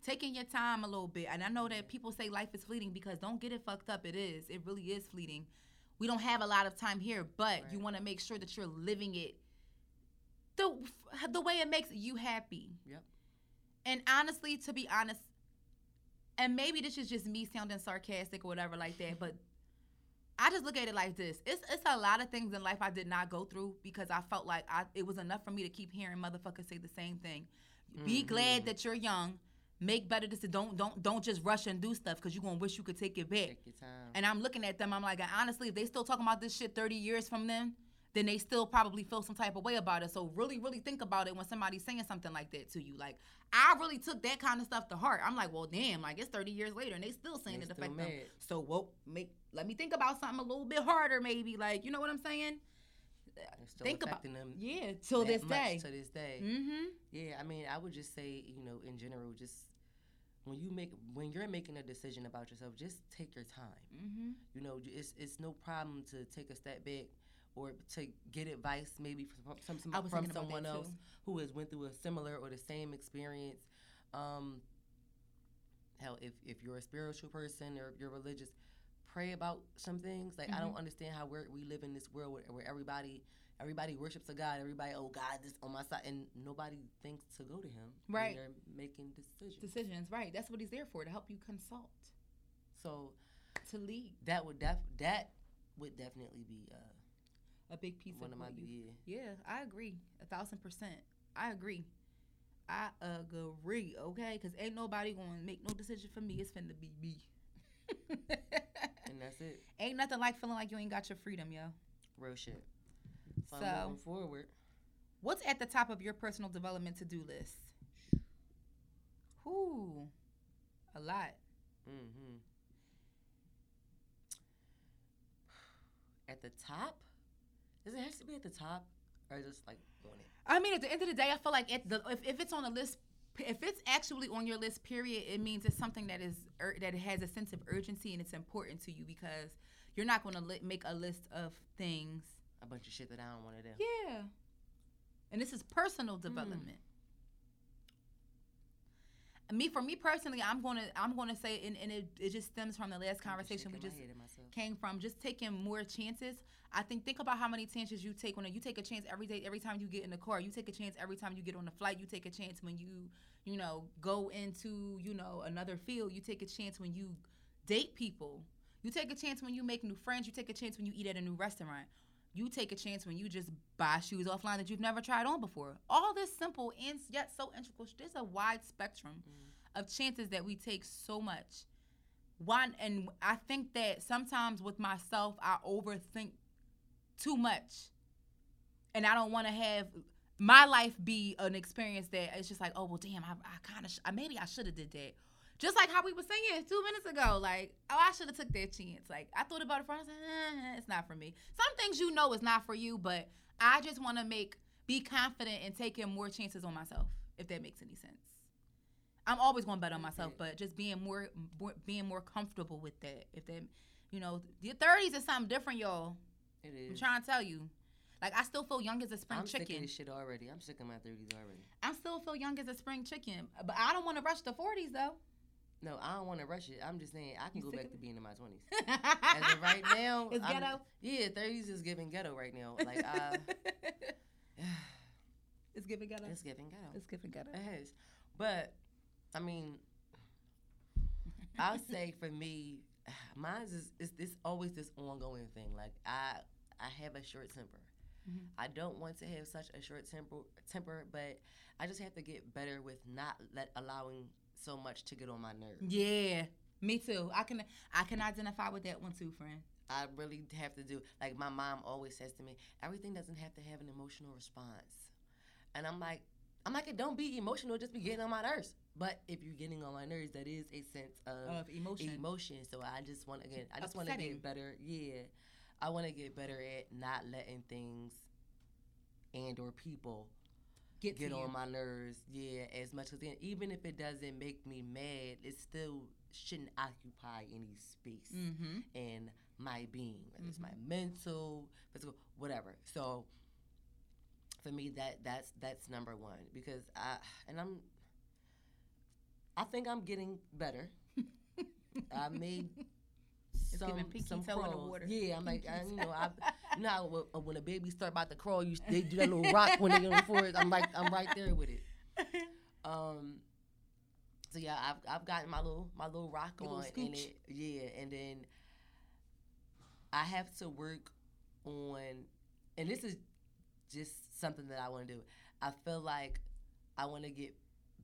taking your time a little bit. And I know that people say life is fleeting because don't get it fucked up. It is. It really is fleeting. We don't have a lot of time here, but you want to make sure that you're living it the the way it makes you happy. Yep. And honestly, to be honest, and maybe this is just me sounding sarcastic or whatever like that, but I just look at it like this. It's it's a lot of things in life I did not go through because I felt like I it was enough for me to keep hearing motherfuckers say the same thing. Be mm-hmm. glad that you're young. Make better decisions. Don't don't don't just rush and do stuff because you're gonna wish you could take it back. Take your time. And I'm looking at them. I'm like, honestly, if they still talking about this shit 30 years from then, then they still probably feel some type of way about it. So really, really think about it when somebody's saying something like that to you. Like, I really took that kind of stuff to heart. I'm like, well, damn, like it's 30 years later and they still saying They it affect them. So, well, make let me think about something a little bit harder, maybe. Like, you know what I'm saying? Think about- them Yeah, till this day. To this day. Mm-hmm. Yeah, I mean, I would just say, you know, in general, just when you make when you're making a decision about yourself, just take your time. Mm-hmm. You know, it's it's no problem to take a step back or to get advice maybe from some, some from someone else too. who has went through a similar or the same experience. Um, hell, if if you're a spiritual person or you're religious, pray about some things. Like I Mm-hmm. don't understand how we're, we live in this world where, where everybody everybody worships a God. Everybody, oh God, this on my side, and nobody thinks to go to Him. Right. they're making decisions. Decisions, right. That's what he's there for, to help you consult, So to lead. that would def that would definitely be uh, A big piece one of my you yeah. Yeah, I agree. A thousand percent. I agree. I agree, okay? Because ain't nobody going to make no decision for me. It's finna be me. and that's it. ain't nothing like feeling like you ain't got your freedom, yo. Real shit. So, So- moving forward. What's at the top of your personal development to do list? Whoo, a lot. Mm-hmm. At the top? Does it have to be at the top, or just like on it? I mean, at the end of the day, I feel like the, if, if it's on the list, if it's actually on your list, period, it means it's something that is ur- that has a sense of urgency and it's important to you because you're not going to li- make a list of things. A bunch of shit that I don't want to do. Yeah, and this is personal mm. development. Me for me personally, I'm gonna I'm gonna say, and, and it, it just stems from the last conversation we just head at myself. came from just taking more chances. I think think about how many chances you take when you take a chance every day, every time you get in the car. You take a chance every time you get on the flight. You take a chance when you, you know, go into, you know, another field. You take a chance when you date people. You take a chance when you make new friends. You take a chance when you eat at a new restaurant. You take a chance when you just buy shoes offline that you've never tried on before. All this simple and yet so integral. There's a wide spectrum mm. of chances that we take so much one and i think that sometimes with myself i overthink too much and i don't want to have my life be an experience that it's just like oh well damn i, I kind of sh- maybe i should have did that just like how we were saying two minutes ago like oh i should have took that chance like i thought about it for i was like eh, it's not for me some things you know is not for you but i just want to make be confident in taking more chances on myself if that makes any sense I'm always going to bet on myself, but just being more, more being more comfortable with that. If that, you know, your 30s is something different, y'all. It I'm trying to tell you. Like I still feel young as a spring I'm sick of chicken. this shit already. I'm sick of my 30s already. I still feel young as a spring chicken, but I don't want to rush the 40s though. No, I don't want to rush it. I'm just saying I can You go back to being in my 20s. As of right now, It's I'm- ghetto? Yeah, 30s is giving ghetto right now. Like, uh, it's giving ghetto. it's giving ghetto. It's giving ghetto. It is. But, I mean, I'll say for me, mine is, is this always this ongoing thing. Like, I I have a short temper. Mhm. I don't want to have such a short temper, temper, but I just have to get better with not let allowing so much to get on my nerves. Yeah, me too. I can I can identify with that one too, friend. I really have to do like my mom always says to me, everything doesn't have to have an emotional response. And I'm like I'm like, it don't be emotional, just be getting on my nerves. But if you're getting on my nerves, that is a sense of Of emotion. emotion. So I just want again, I just want to get better. Yeah, I want to get better at not letting things and or people Get, get on you. my nerves. Yeah, as much as even if it doesn't make me mad, it still shouldn't occupy any space Mm-hmm. in my being, whether it's my Mhm. mental, physical, whatever. So for me, that that's that's number one because I and I'm. I think I'm getting better. I made It's some giving pinky some toe in the water. Yeah, I'm like, I, you know, I, you know, how when- when a baby start about to crawl, you they do that little rock when they get on the floor. I'm like, I'm right there with it. Um. So yeah, I've I've gotten my little my little rock Your little on, and scooch. it yeah, and then I have to work on, and this is just something that I want to do. I feel like I want to get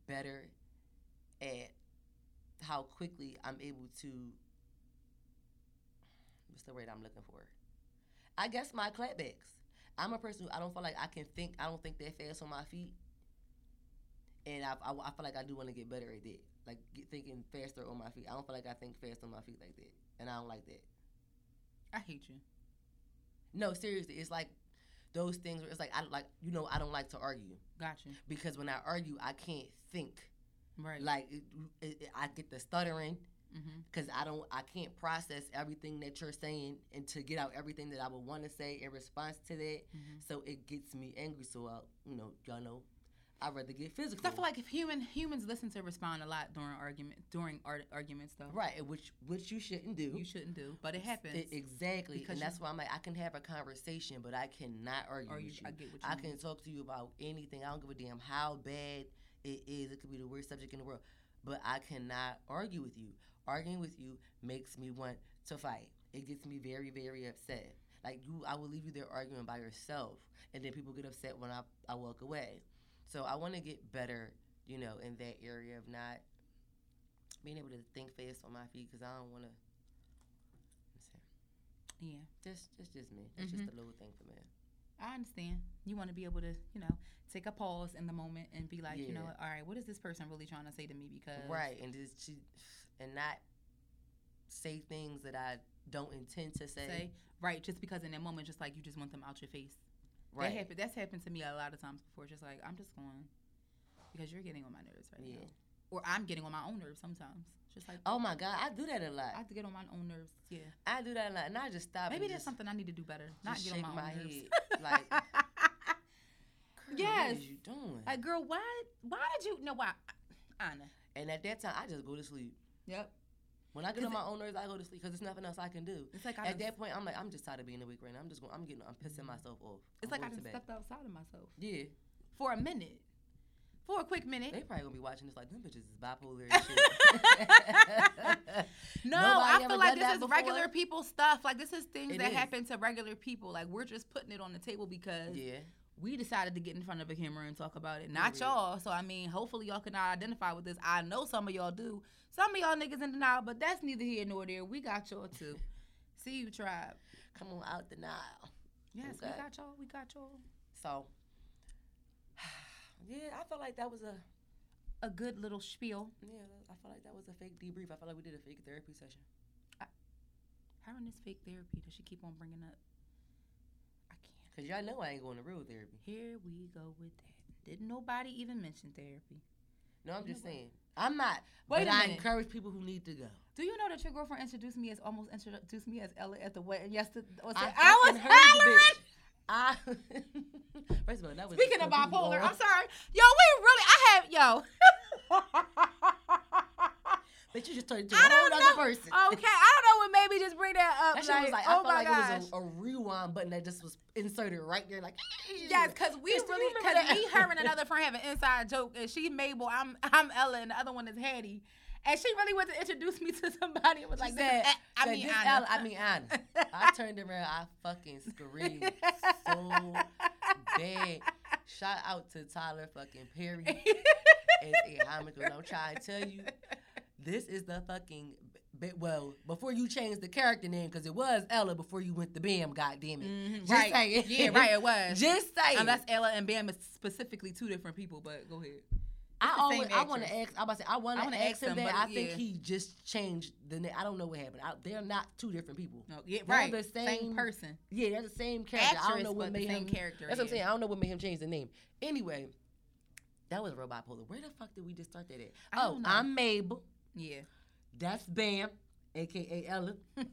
better at how quickly I'm able to. What's the word I'm looking for? I guess my clapbacks. I'm a person who I don't feel like I can think. I don't think that fast on my feet, and I, I, I feel like I do want to get better at that. Like get, thinking faster on my feet. I don't feel like I think fast on my feet like that, and I don't like that. I hate you. No, seriously, it's like those things where it's like I like you know I don't like to argue Gotcha. because when I argue I can't think. Right. Like it, it, I get the stuttering mm-hmm. because I don't I can't process everything that you're saying and to get out everything that I would want to say in response to that. Mhm. So it gets me angry. So I, you know, y'all know, I'd rather get physical. I feel like if human humans listen to respond a lot during argument during art, arguments though. right, which which you shouldn't do. You shouldn't do, but it happens. E- exactly, Because and that's why I'm like I can have a conversation, but I cannot argue you, with you. I get what you I mean. can talk to you about anything. I don't give a damn how bad it is. It could be the worst subject in the world, but I cannot argue with you. Arguing with you makes me want to fight. It gets me very, very upset. Like you, I will leave you there arguing by yourself, and then people get upset when I, I walk away. So I want to get better, you know, in that area of not being able to think fast on my feet because I don't want to. yeah, Just, just, just me. That's Mhm. just a little thing for me. I understand. You want to be able to, you know, take a pause in the moment and be like, you know, all right, what is this person really trying to say to me? Because right and just she and not say things that i don't intend to say, say right just because in that moment, just like you just want them out your face. right That happen, that's happened to me a lot of times before. Just like I'm just going because you're getting on my nerves right Yeah. now, or I'm getting on my own nerves sometimes. Just like oh my god i do that a lot I have to get on my own nerves. Yeah, i do that a lot and i just stop maybe there's something I need to do better. Not get on my, my, own nerves. head like girl, Yes. what is you doing Like, girl, why? Why did you? No, why? Anna. And at that time, I just go to sleep. Yep. When I get on my own nerves, I go to sleep because there's nothing else I can do. It's like I At that point, I'm like, I'm just tired of being awake right now. I'm just going, I'm getting, I'm pissing myself off. It's I'm like I just stepped outside of myself Yeah, for a minute, for a quick minute. they probably gonna be watching this like them bitches is bipolar and shit. No, Nobody I feel like this is before? regular people stuff. Like this is things It that is. happen to regular people. Like we're just putting it on the table because yeah, we decided to get in front of a camera and talk about it. Not Period. y'all. So I mean, hopefully y'all can identify with this. I know some of y'all do. Some of y'all niggas in denial, but that's neither here nor there. We got y'all too. See you, tribe. come on out the Nile. Yes, Okay. we got y'all. We got y'all. So, yeah, I felt like that was a A good little spiel. yeah, I felt like that was a fake debrief. I felt like we did a fake therapy session. How in this fake therapy does she keep on bringing up? Cause y'all know I ain't going to real therapy. Here we go with that. Didn't nobody even mention therapy? No, I'm just Nobody. saying. I'm not. Wait but I minute. encourage people who need to go. Do you know that your girlfriend introduced me as almost introduced me as Ella at the wedding yesterday? I I was hollering. I first of all, that was Speaking of bipolar, off. I'm sorry. Yo, we really, I have, yo. But you just turned into a whole other person. Okay, I don't know what made me just bring that up. That like, was like oh I felt my like gosh. it was a, a rewind button that just was inserted right there, like Yes, because we really, because that? me, her, and another friend have an inside joke, and she Mabel, I'm I'm Ella, and the other one is Hattie, and she really went to introduce me to somebody and was She like, said, I mean, Anna. I mean Anna. I turned around, I fucking screamed so bad. Shout out to Tyler fucking Perry as a. And I'm trying to tell you, this is the fucking. Well, before you changed the character name, because it was Ella before you went to Bam, goddamn it. Mhm, Just right. saying. Yeah, right. It was. Just saying. Unless Ella and Bam is specifically two different people, but go ahead. I the always, I want to ask. I about to say, I want to ask, him that. I think he just changed the name. I don't know what happened. I, they're not two different people. No, yeah, They're right. the same, same- person. Yeah, they're the same character. I don't know what made him. character. That's what I'm saying. yeah. I don't know what made him change the name. Anyway, that was real bipolar. Where the fuck did we just start that at? I Oh. I'm Mabel. Yeah. That's Bam, aka Ella.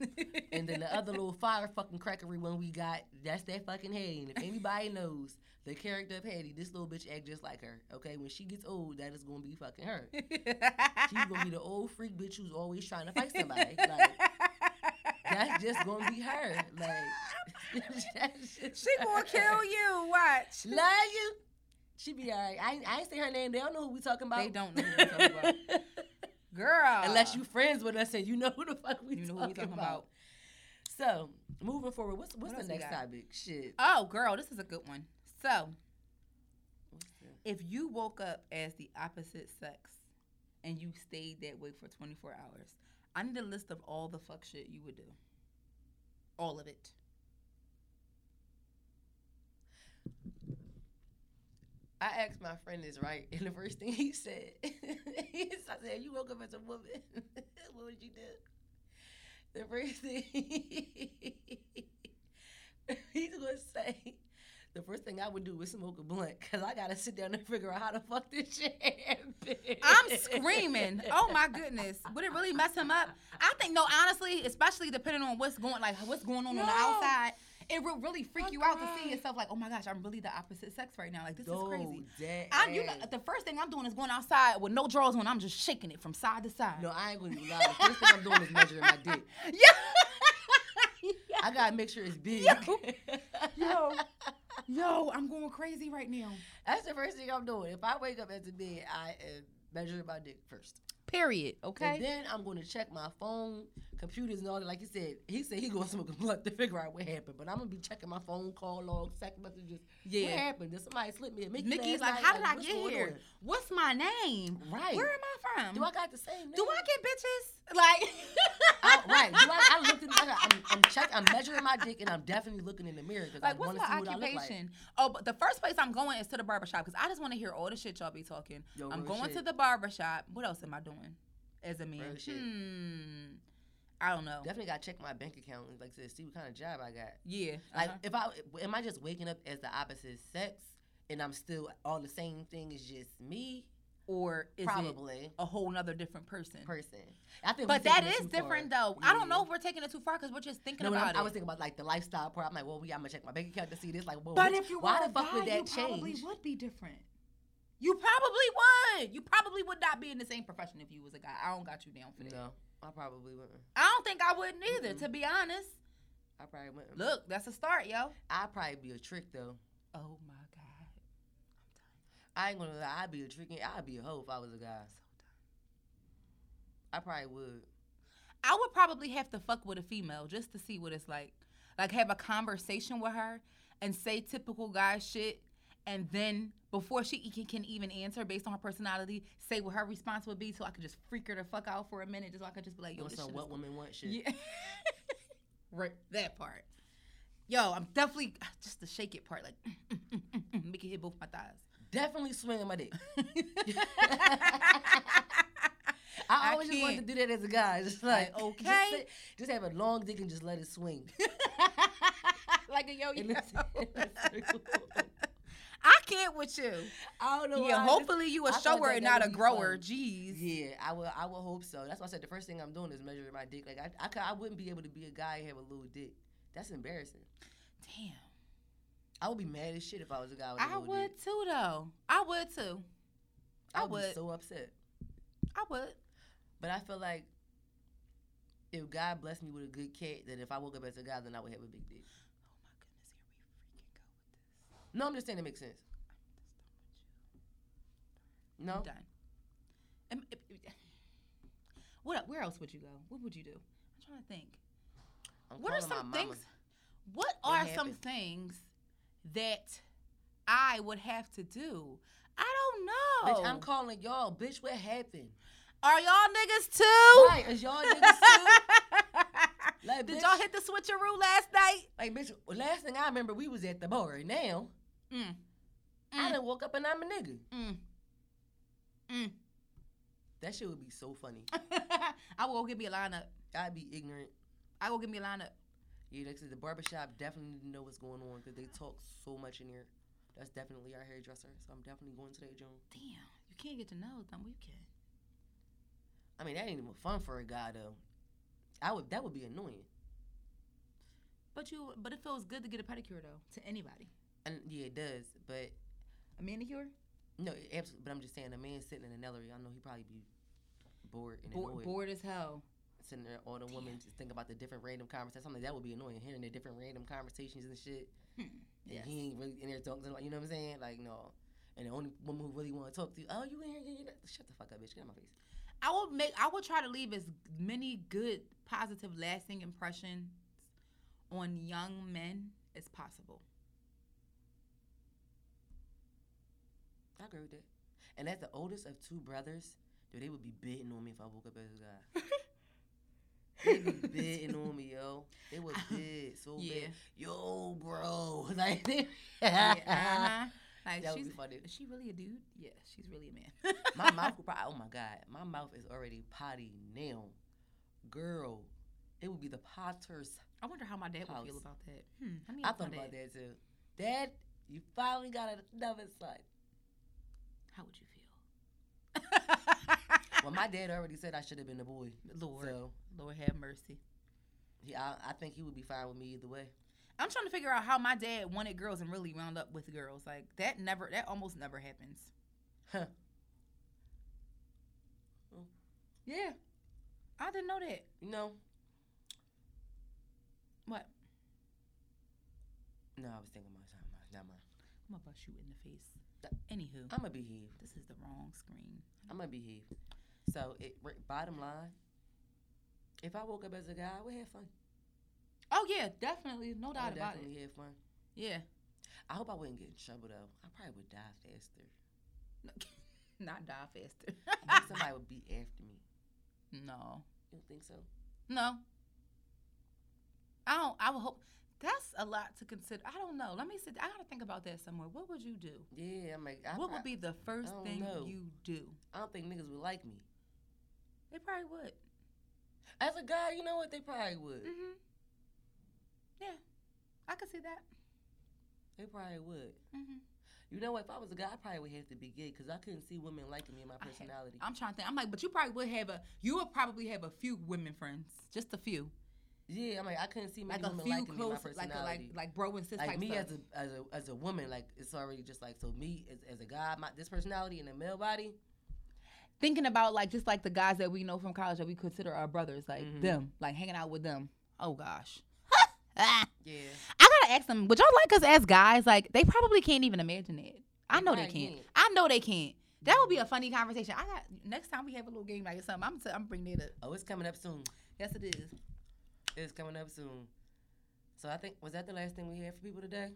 And then the other little fire fucking crackery one we got, that's that fucking Hattie. And if anybody knows the character of Hattie, this little bitch act just like her. Okay, when she gets old, that is gonna be fucking her. She's gonna be the old freak bitch who's always trying to fight somebody. Like that's just gonna be her. Like she gonna kill you. Watch. Love you. She be alright. I, ain't- I ain't say her name. They don't know who we talking about. They don't know who we talking about. Girl. Unless you friends with us and you know who the fuck we You know who talking, we talking about. about. So moving forward, what's what's What the next topic? Shit. Oh, girl, this is a good one. So, if you woke up as the opposite sex and you stayed that way for 24 hours, I need a list of all the fuck shit you would do. All of it. I asked my friend this right, and the first thing he said, he I said, "You woke up as a woman. what would you do?" The first thing he's gonna say, the first thing I would do is smoke a blunt, cause I gotta sit down and figure out how the fuck this shit happened. I'm screaming. Oh my goodness. Would it really mess him up? I think no, honestly, especially depending on what's going like what's going on on the outside, it will really freak you out to see yourself like, oh my gosh, I'm really the opposite sex right now. Like this is crazy. that I, you know, the first thing I'm doing is going outside with no drawers on. I'm just shaking it from side to side. No, I ain't gonna lie. The first thing I'm doing is measuring my dick. Yeah. I gotta make sure it's big. Yo. Yo. Yo, I'm going crazy right now. That's the first thing I'm doing. If I wake up as a bed, I am measuring my dick first. Period. Okay. And then I'm gonna check my phone, computers, and all that. Like you said, he said he gonna smoke a blunt to figure out what happened. But I'm gonna be checking my phone call logs, text messages. What yeah. happened? Did somebody slip me a Mickey? Nikki's like, night? how did I what's get here? on? What's my name? Right. Where am I from? Do I got the same name? Do I get bitches? Like, I, right. Do I, I looked in, I got, I'm, I'm checking, I'm measuring my dick, and I'm definitely looking in the mirror because I like, what's want to see my what I look like. occupation? Oh, but the first place I'm going is to the barbershop because I just want to hear all the shit y'all be talking. Yo, I'm going shit. to the barbershop. What else am I doing as a man? Hmm. I don't know. Definitely got to check my bank account and like to see what kind of job I got. Yeah. Like, uh-huh. if I am I just waking up as the opposite sex, and I'm still all the same thing as just me? Or is it Probably a whole nother different person? person. I think. But that is that taking it is too far. different though. I don't know if we're taking it too far because we're just thinking No, but I'm- I was thinking about like the lifestyle part. I'm like, well, we I'm gonna check my bank account to see this. Like, well, but which- if you why the fuck guy, would that you probably would be different. You probably would. You probably would not be in the same profession if you was a guy. I don't got you down for that. No, I probably wouldn't. I don't think I wouldn't either, to be honest. I probably wouldn't. Look, that's a start, yo. I'd probably be a trick though. Oh my. I ain't gonna lie. I'd be a trick. I'd be a hoe if I was a guy. I probably would. I would probably have to fuck with a female just to see what it's like. Like have a conversation with her and say typical guy shit and then before she can, even answer based on her personality, say what her response would be so I could just freak her the fuck out for a minute just so I could just be like, yo, this shit what women want shit. Yeah. right, that part. Yo, I'm definitely just the shake it part, like make it hit both my thighs. Definitely swinging my dick. I I always just wanted to do that as a guy. Just like, Like, just okay. sit- Just, have a long dick and just let it swing. like a yo yo. I can't with you. I don't know. Yeah, I hopefully you a I shower and not a grower. fun. Jeez. Yeah, I will. I will hope so. That's why I said the first thing I'm doing is measuring my dick. Like I, I, I wouldn't be able to be a guy and have a little dick. That's embarrassing. Damn. I would be mad as shit if I was a guy with a I would dick. too, though. I would too. I I would. Be so upset. I would. But I feel like if God blessed me with a good cat, that if I woke up as a guy, then I would have a big dick. Oh my goodness, here we freaking go with this. No, I'm just saying it makes sense. No, I'm done. Um, if- if- What? Where else would you go? What would you do? I'm trying to think. I'm what are some things? What What are some things that I would have to do? I don't know. Bitch, I'm calling y'all. Bitch, what happened? Are y'all niggas too? Right, is y'all niggas too? Like, Did bitch, y'all hit the switcheroo last night? Like, bitch, last thing I remember, we was at the bar. Now, Mm. I Mm. done woke up and I'm a nigga. Mm. Mm. That shit would be so funny. I will go get me a lineup. I'd be ignorant. I will get me a lineup. Yeah, next to the barbershop definitely need to know what's going on because they talk so much in here. That's definitely our hairdresser, so I'm definitely going to that joint. Damn, you can't get to know them. You can. I mean, that ain't even fun for a guy though. I would that would be annoying. But you, but it feels good to get a pedicure though to anybody. And yeah, it does. But A manicure. no, absolutely. But I'm just saying, a man sitting in a Nellery, I know he probably be bored and Bored, annoyed. bored as hell. Sitting there, all the women just think about the different random conversations. Something that would be annoying, hearing the different random conversations and shit. Hmm. And he ain't really in there talking to you know what I'm saying? Like, no. And the only woman who really want to talk to you, oh, you in here? Yeah, yeah. Shut the fuck up, bitch. Get out of my face. I will make. I will try to leave as many good, positive, lasting impressions on young men as possible. I agree with that. And as the oldest of two brothers, dude, they would be bidding on me if I woke up as a guy. They be bidding on me, yo. They would bid so Yeah. bad. Yo, bro. Like, yeah, uh-huh. Like That she's, is she really a dude? Yeah, she's really a man. my mouth would probably, oh my God, my mouth is already potty now. Girl, it would be the potters. I wonder how my dad would feel about that. Hmm. Let me I thought about dad. that too. Dad, you finally got another son. How would you feel? Well, my dad already said I should have been a boy. Lord, So, Lord have mercy. he, I, I think he would be fine with me either way. I'm trying to figure out how my dad wanted girls and really wound up with girls. Like that never, that almost never happens. Huh. Yeah, I didn't know that. No. What? No, I was thinking about something. else. Never mind. I'm gonna bust you in the face. Anywho, I'm going to behave. this is the wrong screen. I'm going to behave. So, it, bottom line, if I woke up as a guy, I would have fun. Oh yeah, definitely, no doubt about it. definitely have fun. Yeah, I hope I wouldn't get in trouble, though. I probably would die faster. not die faster. I think somebody would be after me. no, You don't think so? no. I don't. I would hope. That's a lot to consider. I don't know. Let me sit. I gotta think about that somewhere. What would you do? Yeah, I'm like, I, what would be the first thing know. you do? I don't think niggas would like me. They probably would. As a guy, you know what? They probably would. Mm-hmm. Yeah, I could see that. They probably would. Mm-hmm. You know what? If I was a guy, I probably would have to be gay because I couldn't see women liking me and my I personality. I'm trying to think. I'm like, but you probably would have a. You would probably have a few women friends, just a few. Yeah, I'm like I couldn't see many Like a women few liking me, my close, like a, like like bro and sis like type me stuff. as a as a as a woman, like it's already just like so me as, as a guy, my this personality in a male body. Thinking about like just like the guys that we know from college that we consider our brothers, like Mhm. them, like hanging out with them. Oh gosh. Ah. Yeah, I gotta ask them, would y'all like us as guys? Like they probably can't even imagine it. I know they can't. I know they can't. That would be a funny conversation. I got next time we have a little game like something. I'm t- I'm bringing it up. oh, it's coming up soon. Yes, it is. It's coming up soon. So I think was that the last thing we had for people today?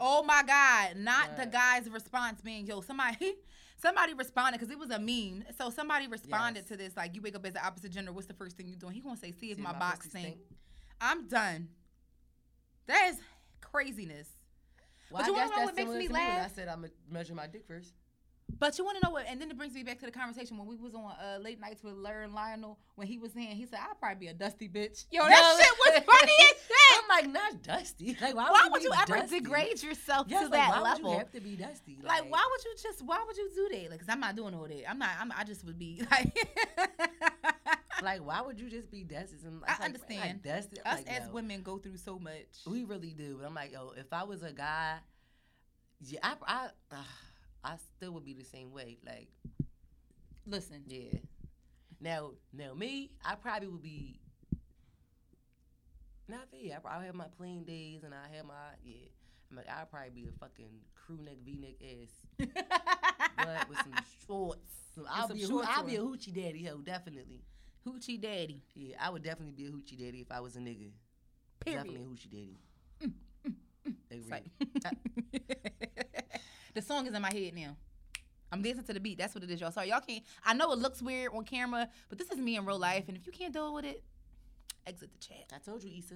Oh my God! Not the guy's response being, "Yo, somebody, somebody responded because it was a meme." So somebody responded Yes. to this like, "You wake up as the opposite gender. What's the first thing you doing?" He gonna say, "See if my, my box pussy stink." stink? I'm done. That is craziness. Well, But I you wanna guess know that's what makes me to when I said I'm gonna measure my dick first. But you want to know what? And then it brings me back to the conversation when we was on uh, late nights with Larry and Lionel when he was saying he said "I'll probably be a dusty bitch. Yo, that No. shit was funny as shit. I'm like not dusty. Like why, Why would would you, you ever degrade yourself Yes, to like, that why level? would you have to be dusty? Like, why would you just? Why would you do that? Like, cause I'm not doing all that. I'm not. I'm, I just would be like. Like why would you just be dusty? And I like, understand. Like, dusty. Us like, as yo, women go through so much. We really do. But I'm like, yo, if I was a guy, yeah, I, I, uh, I still would be the same way. Like, Listen, yeah. Now, now me, I probably would be. Not for you. I probably have my plain days, and I have my yeah. I'm like, I'd probably be a fucking crew neck, V neck ass, but with some shorts. I'll some be, a, I'll be a hoochie daddy, ho, definitely. hoochie daddy. Yeah, I would definitely be a hoochie daddy if I was a nigga. Period. Definitely a hoochie daddy. Mm, mm, mm. Agreed. Psych. the song is in my head now. I'm dancing to the beat. That's what it is, y'all. Sorry, y'all can't. I know it looks weird on camera, but this is me in real life. And if you can't deal with it, exit the chat. I told you, Issa.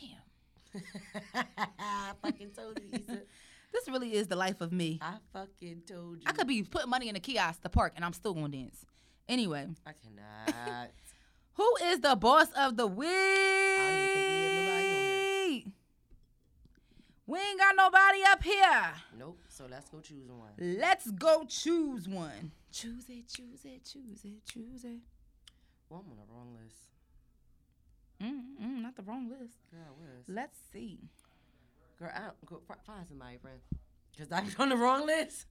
Damn, I fucking told you, Issa. this really is the life of me. I fucking told you. I could be putting money in a kiosk, the park, and I'm still gonna dance. Anyway, I cannot. who is the boss of the week? even think we have nobody on here. We ain't got nobody up here. nope. So let's go choose one. Let's go choose one. Choose it, choose it, choose it, choose it. Well, I'm on the wrong list. Mm-mm, not the wrong list. Girl, I. Let's see. Girl, I don't, go, find somebody, friend. Because I'm on the wrong list.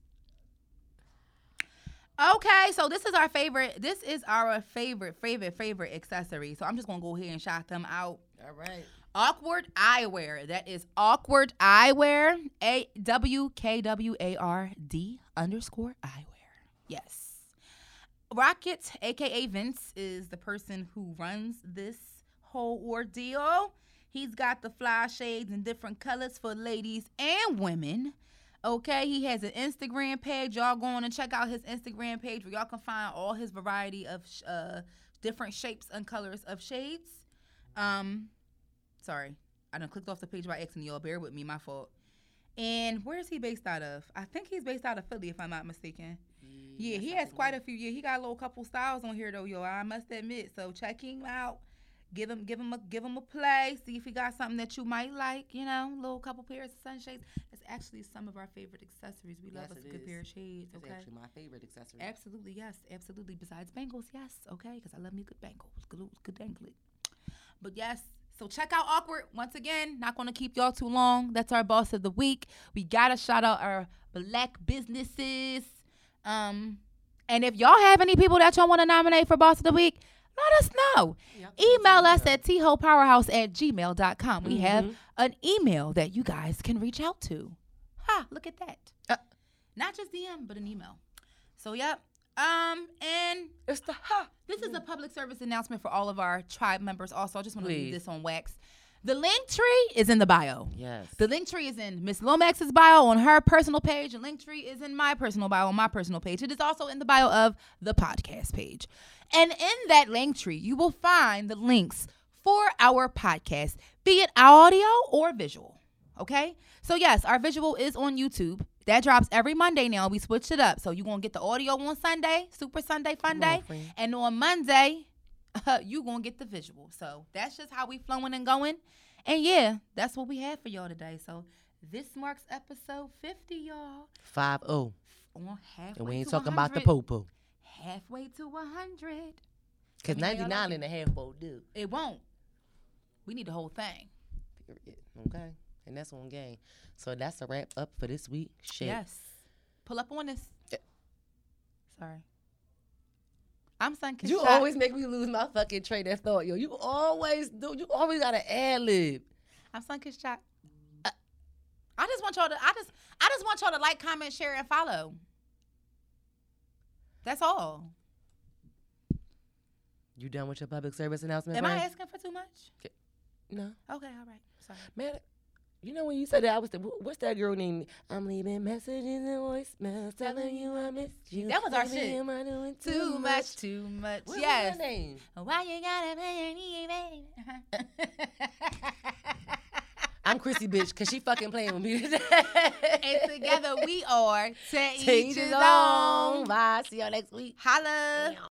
Okay, so this is our favorite. This is our favorite, favorite, favorite accessory. So I'm just gonna go ahead and shout them out. All right. Awkward eyewear. That is awkward eyewear. A W K W A R D underscore eyewear. Yes. Rocket, aka Vince, is the person who runs this whole ordeal. He's got the fly shades in different colors for ladies and women. Okay, he has an Instagram page. Y'all go on and check out his Instagram page where y'all can find all his variety of uh, different shapes and colors of shades. Um, sorry, I done clicked off the page by accident. Y'all bear with me, my fault. And where is he based out of? I think he's based out of Philly, if I'm not mistaken. Mm, yeah, he has quite a few. Yeah, he got a little couple styles on here though, yo. I must admit. So check him out. Give him, give him a, give him a play. See if he got something that you might like. You know, little couple pairs of sunshades. That's actually some of our favorite accessories. We love us a good is. pair of shades. That's Okay. actually my favorite accessory. Absolutely, yes, absolutely. Besides bangles, yes, okay, because I love me good bangles, good, good dangly. But yes, so check out Awkward once again. Not going to keep y'all too long. That's our boss of the week. We gotta shout out our black businesses. Um, and if y'all have any people that y'all want to nominate for boss of the week, let us know. Yep. Email us at thopowerhouse at gmail.com. We have Mhm. an email that you guys can reach out to. Ha, look at that. Uh. Not just DM, but an email. So, yep. Um, and It's the ha. this is a public service announcement for all of our tribe members. Also, I just want to leave this on wax. The link tree is in the bio. Yes. The link tree is in Miss Lomax's bio on her personal page. The link tree is in my personal bio on my personal page. It is also in the bio of the podcast page. And in that link tree, you will find the links for our podcast, be it audio or visual. Okay? So, yes, our visual is on YouTube. That drops every Monday now. We switched it up. So, you're going to get the audio on Sunday, Super Sunday Fun Come on, Day. And on Monday, you're gonna get the visual. So that's just how we flowing and going. And yeah, that's what we have for y'all today. So this marks episode 50, y'all. Five oh. On halfway And we ain't talking about the 100. popo. Halfway to 100. Because Let me know y'all 99 like and a half won't do. It won't. We need the whole thing. Period. Okay. And that's on game. So that's a wrap up for this week. Shit. Yes. Pull up on this. Yeah. Sorry. I'm Kishak. You always make me lose my fucking train of thought, yo. You always do. You always got an ad lib. I'm Sunkissed Choc. Uh, I just want y'all to. I just. I just want y'all to like, comment, share, and follow. That's all. You done with your public service announcement? Am I asking for too much? No. Okay. All right. Sorry. Man, you know when you said that, I was the, what's that girl named? I'm leaving messages and voicemails telling you I miss you. That was our shit. am I doing Too much. Too much. What yes. was her name? Why you gotta play me, baby? I'm Chrissy bitch because she fucking playing with me today. and together we are to To each his own. Bye. See y'all next week. Holla.